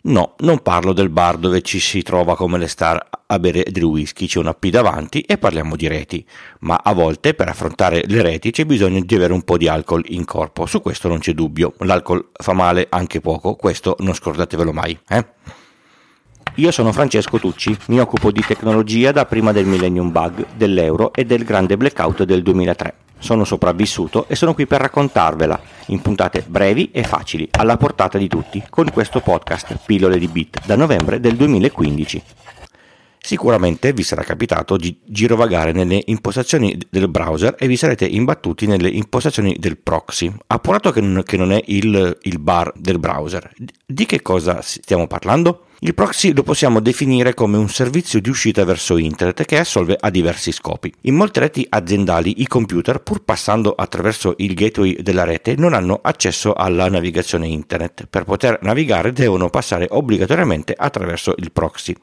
No, non parlo del bar dove ci si trova come le star a bere del whisky, c'è una P davanti e parliamo di reti, ma a volte per affrontare le reti c'è bisogno di avere un po' di alcol in corpo, su questo non c'è dubbio, l'alcol fa male anche poco, questo non scordatevelo mai. Eh? Io sono Francesco Tucci, mi occupo di tecnologia da prima del Millennium Bug, dell'euro e del grande blackout del 2003. Sono sopravvissuto e sono qui per raccontarvela in puntate brevi e facili, alla portata di tutti, con questo podcast Pillole di Bit da novembre del 2015. Sicuramente vi sarà capitato di girovagare nelle impostazioni del browser e vi sarete imbattuti nelle impostazioni del proxy, appurato che non, è il, il bar del browser. Di che cosa stiamo parlando? Il proxy lo possiamo definire come un servizio di uscita verso internet che assolve a diversi scopi. In molte reti aziendali i computer, pur passando attraverso il gateway della rete, non hanno accesso alla navigazione internet. Per poter navigare devono passare obbligatoriamente attraverso il proxy.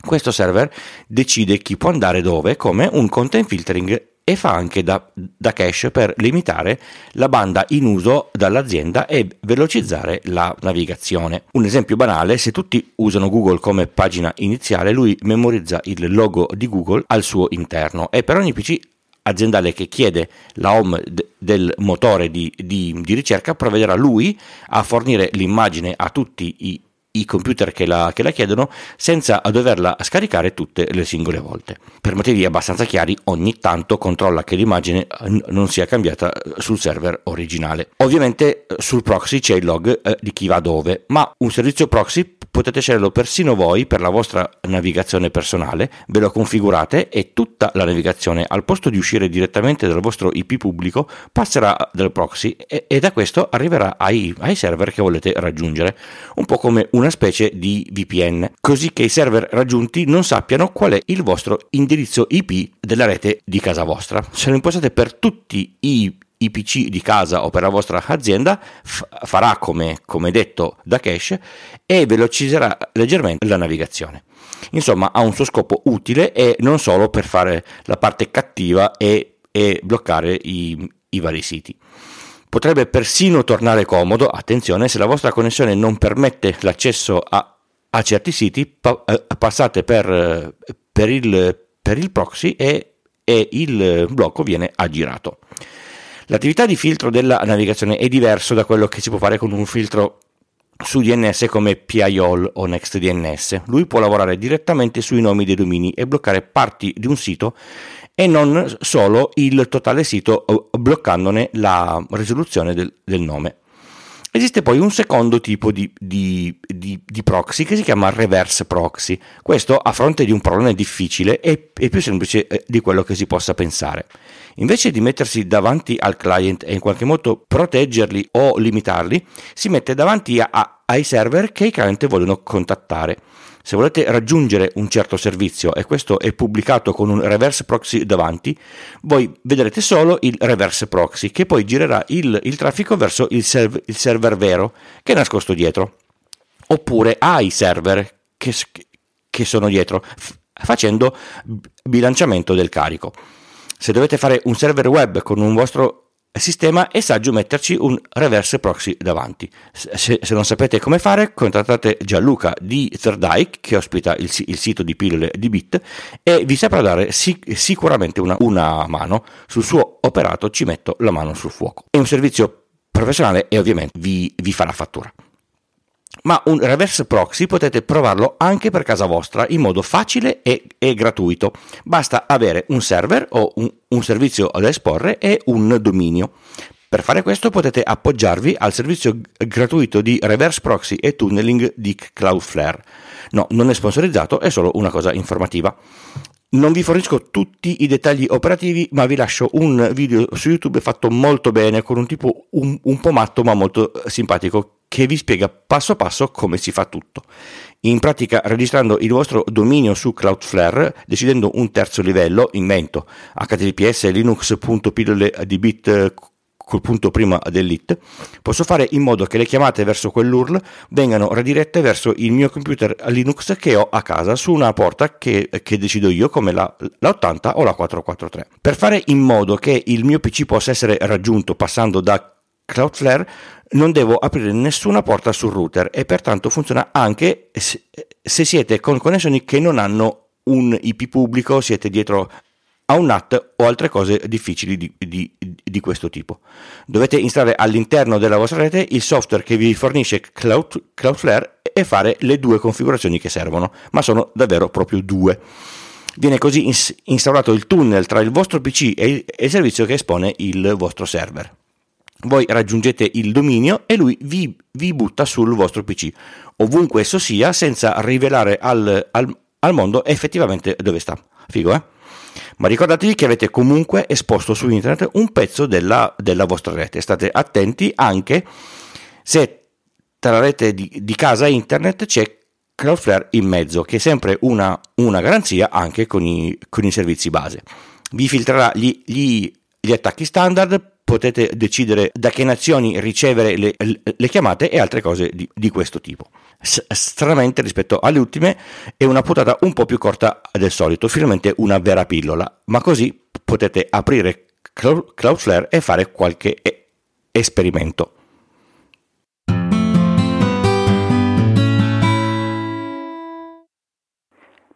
Questo server decide chi può andare dove come un content filtering e fa anche da, da, cache per limitare la banda in uso dall'azienda e velocizzare la navigazione. Un esempio banale, se tutti usano Google come pagina iniziale, lui memorizza il logo di Google al suo interno e per ogni PC aziendale che chiede la home d- del motore di, di, di ricerca provvederà lui a fornire l'immagine a tutti i i computer che la, che la, chiedono senza doverla scaricare tutte le singole volte. Per motivi abbastanza chiari, ogni tanto controlla che l'immagine non sia cambiata sul server originale. Ovviamente sul proxy c'è il log eh, di chi va dove, ma un servizio proxy potete sceglierlo persino voi per la vostra navigazione personale, ve lo configurate e tutta la navigazione al posto di uscire direttamente dal vostro IP pubblico passerà dal proxy e, e da questo arriverà ai, ai server che volete raggiungere, un po' come una specie di VPN, così che i server raggiunti non sappiano qual è il vostro indirizzo IP della rete di casa vostra. Se lo impostate per tutti i i PC di casa o per la vostra azienda f- farà come, come detto da cache e velocizzerà leggermente la navigazione. Insomma, ha un suo scopo utile e non solo per fare la parte cattiva e, e bloccare i, i vari siti. Potrebbe persino tornare comodo, attenzione, se la vostra connessione non permette l'accesso a, a certi siti, pa- eh, passate per, per, il, per, il, proxy e, e il blocco viene aggirato. L'attività di filtro della navigazione è diverso da quello che si può fare con un filtro su DNS come PIOL o NextDNS. Lui può lavorare direttamente sui nomi dei domini e bloccare parti di un sito e non solo il totale sito bloccandone la risoluzione del, del nome. Esiste poi un secondo tipo di, di, di, di, proxy che si chiama reverse proxy. Questo a fronte di un problema difficile è, è più semplice eh, di quello che si possa pensare. Invece di mettersi davanti al client e in qualche modo proteggerli o limitarli, si mette davanti a, a, ai server che i client vogliono contattare. Se volete raggiungere un certo servizio e questo è pubblicato con un reverse proxy davanti, voi vedrete solo il reverse proxy che poi girerà il, il traffico verso il, serv- il, server vero che è nascosto dietro, oppure ai server che, che sono dietro, f- facendo bilanciamento del carico. Se dovete fare un server web con un vostro sistema è saggio metterci un reverse proxy davanti. Se, se non sapete come fare, contattate Gianluca di Third che ospita il, il, sito di pillole di Bit e vi saprà dare sic- sicuramente una, una mano. Sul suo operato ci metto la mano sul fuoco. È un servizio professionale e ovviamente vi, vi farà fattura ma un reverse proxy potete provarlo anche per casa vostra in modo facile e, e gratuito. Basta avere un server o un, un servizio da esporre e un dominio. Per fare questo potete appoggiarvi al servizio gratuito di reverse proxy e tunneling di Cloudflare. No, non è sponsorizzato, è solo una cosa informativa. Non vi fornisco tutti i dettagli operativi, ma vi lascio un video su YouTube fatto molto bene con un tipo un, un po' matto ma molto simpatico che vi spiega passo passo come si fa tutto. In pratica registrando il vostro dominio su Cloudflare, decidendo un terzo livello, invento https linux.pilloledbit col punto prima dell'it, posso fare in modo che le chiamate verso quell'URL vengano redirette verso il mio computer Linux che ho a casa su una porta che, che decido io come la, la 80 o la 443. Per fare in modo che il mio PC possa essere raggiunto passando da Cloudflare non devo aprire nessuna porta sul router e pertanto funziona anche se siete con connessioni che non hanno un IP pubblico, siete dietro a un NAT o altre cose difficili di, di, di, questo tipo. Dovete installare all'interno della vostra rete il software che vi fornisce Cloud, Cloudflare e fare le due configurazioni che servono, ma sono davvero proprio due. Viene così ins- instaurato il tunnel tra il vostro PC e il servizio che espone il vostro server. Voi raggiungete il dominio e lui vi, vi butta sul vostro PC, ovunque esso sia, senza rivelare al, al, al mondo effettivamente dove sta. Figo, eh? Ma ricordatevi che avete comunque esposto su internet un pezzo della, della vostra rete. State attenti anche se tra la rete di, di casa e internet c'è Cloudflare in mezzo, che è sempre una, una garanzia anche con i, con i, servizi base. Vi filtrerà gli, gli, gli, attacchi standard, potete decidere da che nazioni ricevere le, le chiamate e altre cose di, di questo tipo. S- stranamente rispetto alle ultime è una puntata un po' più corta del solito, finalmente una vera pillola, ma così potete aprire Cloudflare e fare qualche esperimento.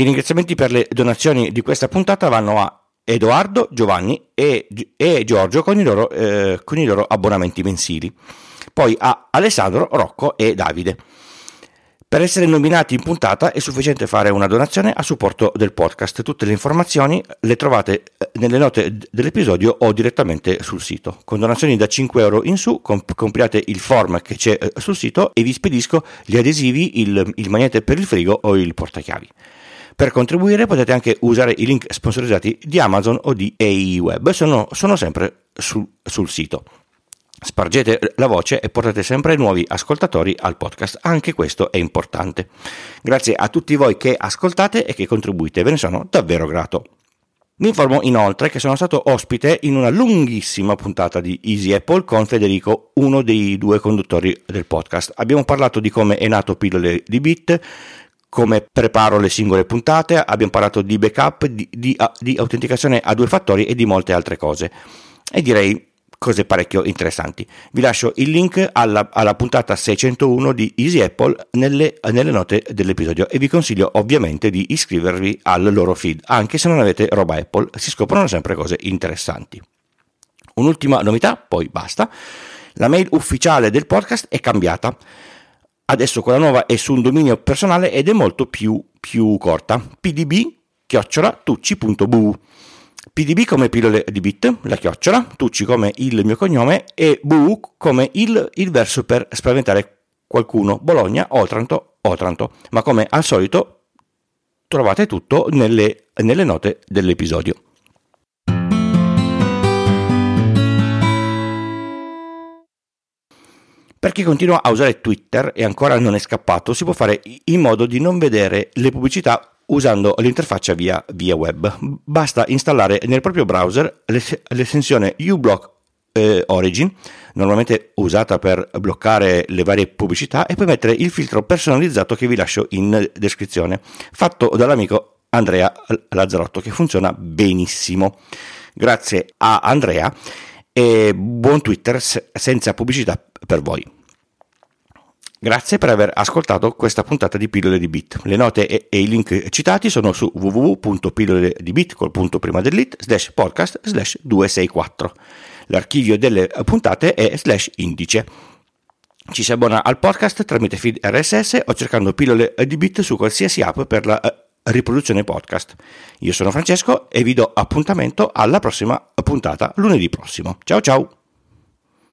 I ringraziamenti per le donazioni di questa puntata vanno a Edoardo, Giovanni e, e Giorgio con i, loro, eh, con i loro abbonamenti mensili. Poi a Alessandro, Rocco e Davide. Per essere nominati in puntata è sufficiente fare una donazione a supporto del podcast. Tutte le informazioni le trovate eh, nelle note dell'episodio o direttamente sul sito. Con donazioni da 5 euro in su comp- compriate il form che c'è eh, sul sito e vi spedisco gli adesivi, il, il magnete per il frigo o il portachiavi. Per contribuire potete anche usare i link sponsorizzati di Amazon o di AI Web, sono, sono sempre sul, sul sito. Spargete la voce e portate sempre nuovi ascoltatori al podcast, anche questo è importante. Grazie a tutti voi che ascoltate e che contribuite, ve ne sono davvero grato. Vi informo inoltre che sono stato ospite in una lunghissima puntata di Easy Apple con Federico, uno dei due conduttori del podcast. Abbiamo parlato di come è nato Pillole di Bit, come preparo le singole puntate, abbiamo parlato di backup, di, di, di, autenticazione a due fattori e di molte altre cose. E direi cose parecchio interessanti. Vi lascio il link alla, alla puntata 601 di Easy Apple nelle, nelle, note dell'episodio e vi consiglio ovviamente di iscrivervi al loro feed, anche se non avete roba Apple, si scoprono sempre cose interessanti. Un'ultima novità, poi basta. La mail ufficiale del podcast è cambiata. Adesso quella nuova è su un dominio personale ed è molto più, più corta. pdb chiocciola tucci.bu pdb come pillole di bit, la chiocciola, tucci come il mio cognome e bu come il, il verso per spaventare qualcuno, Bologna, Otranto, Otranto. Ma come al solito trovate tutto nelle, nelle note dell'episodio. Per chi continua a usare Twitter e ancora non è scappato, si può fare in modo di non vedere le pubblicità usando l'interfaccia via, via web. Basta installare nel proprio browser l'estensione uBlock eh, Origin, normalmente usata per bloccare le varie pubblicità, e poi mettere il filtro personalizzato che vi lascio in descrizione, fatto dall'amico Andrea Lazzarotto, che funziona benissimo. Grazie a Andrea e buon Twitter senza pubblicità per voi. Grazie per aver ascoltato questa puntata di Pillole di Bit. Le note e, e i link citati sono su www.pilloledibit col punto slash podcast slash 264. L'archivio delle puntate è slash indice. Ci si abbona al podcast tramite feed RSS o cercando pillole di bit su qualsiasi app per la eh, riproduzione podcast. Io sono Francesco e vi do appuntamento alla prossima puntata lunedì prossimo. Ciao ciao!